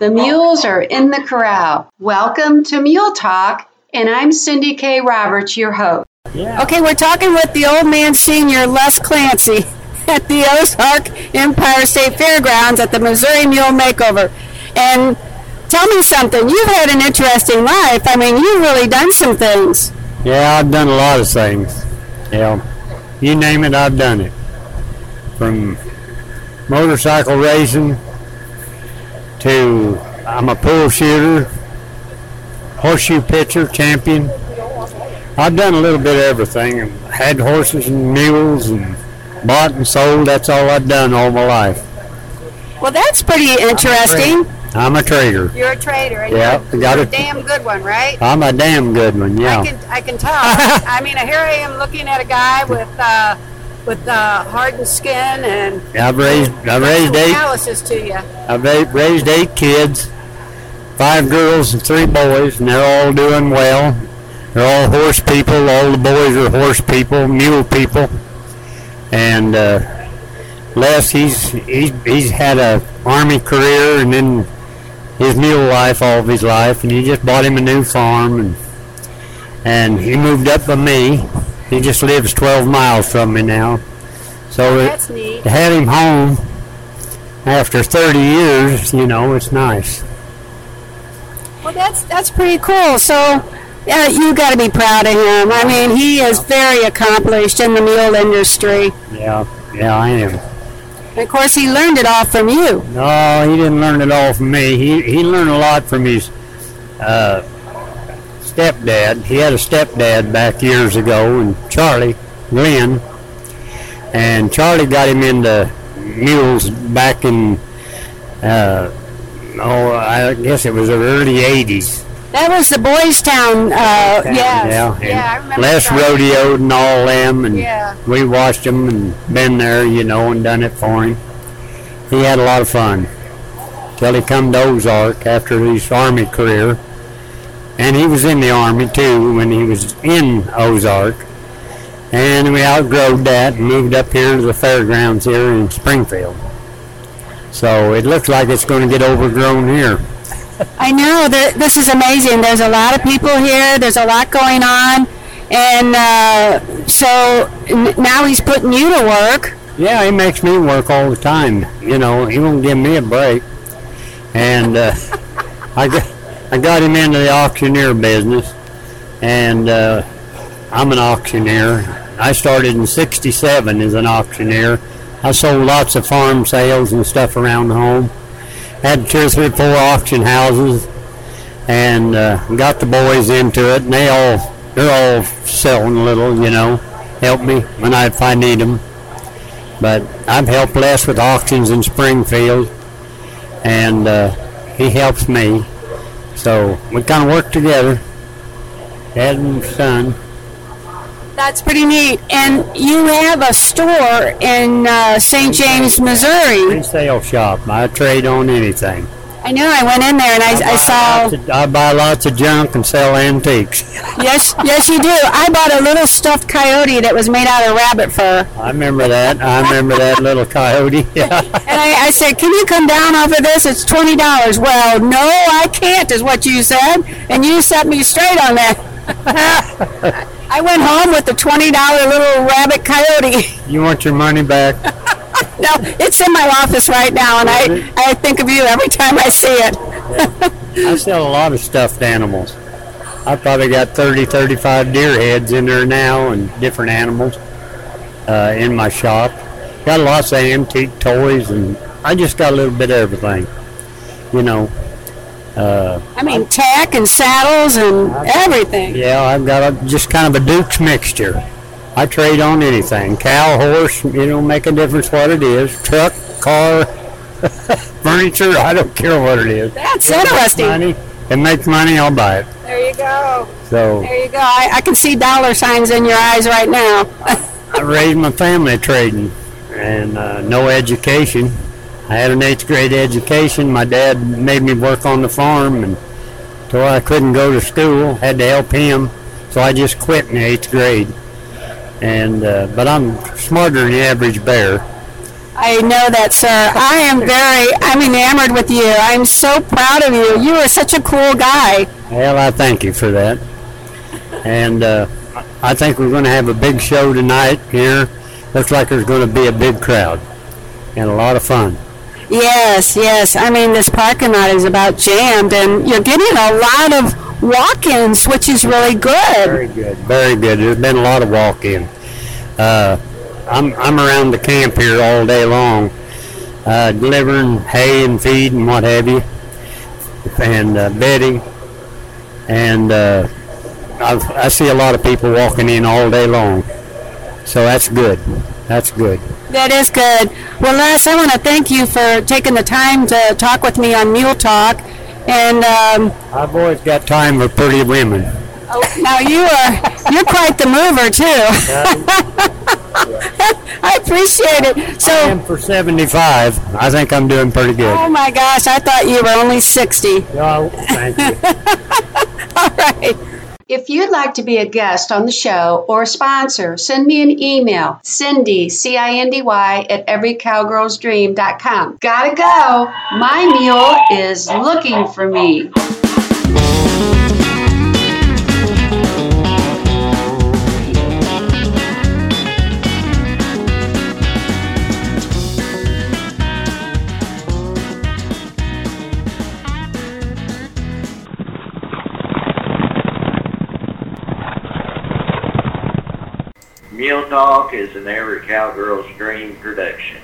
The mules are in the corral. Welcome to Mule Talk, and I'm Cindy K. Roberts, your host. Okay, we're talking with the old man senior, Les Clancy, at the Ozark Empire State Fairgrounds at the Missouri Mule Makeover. And tell me something, you've had an interesting life. I mean, you've really done some things. Yeah, I've done a lot of things. Yeah, you name it, I've done it. From motorcycle racing to I'm a pool shooter, horseshoe pitcher, champion. I've done a little bit of everything and had horses and mules and bought and sold. That's all I've done all my life. Well, that's pretty interesting. I'm a trader. You're a trader, Yeah, you're, got you're a damn good one, right? I'm a damn good one, yeah. I can I can tell. I mean, here I am looking at a guy with uh, with uh, hardened skin and I've raised I've raised eight calluses to you. I've ra- raised eight kids, five girls and three boys, and they're all doing well. They're all horse people. All the boys are horse people, mule people. And uh, Les, he's he's he's had a army career and then his mule life all of his life, and he just bought him a new farm and and he moved up with me. He just lives 12 miles from me now. So it- That's neat. to have him home after 30 years, you know, it's nice. Well, that's that's pretty cool. So, yeah, you got to be proud of him. I mean, he is very accomplished in the mule industry. Yeah, yeah, I am. And of course, he learned it all from you. No, he didn't learn it all from me. He he learned a lot from his uh, stepdad. He had a stepdad back years ago, and Charlie Glenn, and Charlie got him into mules back in uh, oh, I guess it was the early '80s. That was the Boys Town. Uh, yes. Yeah, yeah, I remember. Les that. rodeoed and all them, and Yeah. we watched him and been there, you know, and done it for him. He had a lot of fun till he come to Ozark after his army career, and he was in the army too when he was in Ozark, and we outgrowed that and moved up here to the fairgrounds here in Springfield. So it looks like it's going to get overgrown here. I know that this is amazing. There's a lot of people here. There's a lot going on, and uh, so n- now he's putting you to work. Yeah, he makes me work all the time. You know, he won't give me a break. And uh, I got I got him into the auctioneer business, and uh, I'm an auctioneer. I started in '67 as an auctioneer. I sold lots of farm sales and stuff around home. Had two or three, four auction houses, and uh, got the boys into it. And they all they're all selling a little, you know. Help me when I if I need them but I've helped Les with auctions in Springfield, and uh, he helps me. So we kind of work together, dad and son. That's pretty neat. And you have a store in uh, St. James, Missouri. Resale shop. I trade on anything. I know. I went in there and I, I buy saw. of- I buy lots of junk and sell antiques. Yes, yes, you do. I bought a little stuffed coyote that was made out of rabbit fur. I remember that. I remember that little coyote. Yeah. And I, I said, "Can you come down off of this? It's twenty dollars." Well, no, I can't, is what you said, and you set me straight on that. I went home with the twenty dollar little rabbit coyote. You want your money back? no, it's in my office right now, and I, I think of you every time I see it. I sell a lot of stuffed animals. I probably got 30, 35 deer heads in there now and different animals uh, in my shop. Got lots of antique toys and I just got a little bit of everything. You know, uh, I mean, tack and saddles and everything. yeah, I've got a, just kind of a Duke's mixture. I trade on anything. Cow, horse, you know, make a difference what it is. Truck, car, furniture, I don't care what it is. That's it interesting. Money, it makes money, I'll buy it. There you go. So There you go. I, I can see dollar signs in your eyes right now. I raised my family trading and uh, no education. I had an eighth grade education. My dad made me work on the farm and till I couldn't go to school, had to help him. So I just quit in the eighth grade. And uh, but I'm smarter than the average bear. I know that, sir. I am very, I'm enamored with you. I'm so proud of you. You are such a cool guy. Well, I thank you for that. And uh, I think we're going to have a big show tonight here. Looks like there's going to be a big crowd and a lot of fun. Yes, yes. I mean, this parking lot is about jammed, and you're getting a lot of walk-ins, which is really good. Very good. Very good. There's been a lot of walk-in. Uh, I'm I'm around the camp here all day long, uh, delivering hay and feed and what have you, and uh, bedding, and uh, I see a lot of people walking in all day long. So that's good. That's good. That is good. Well, Les, I want to thank you for taking the time to talk with me on Mule Talk. And um, I've always got time for pretty women. now you are you're quite the mover too. I appreciate it. So, I am for 75. I think I'm doing pretty good. oh my gosh, I thought you were only 60. Oh, thank you. All right. If you'd like to be a guest on the show or a sponsor, send me an email, Cindy, C-I-N-D-Y, at everycowgirlsdream.com. Gotta go. My mule is looking for me. Talk is an Every Cowgirl's Dream production.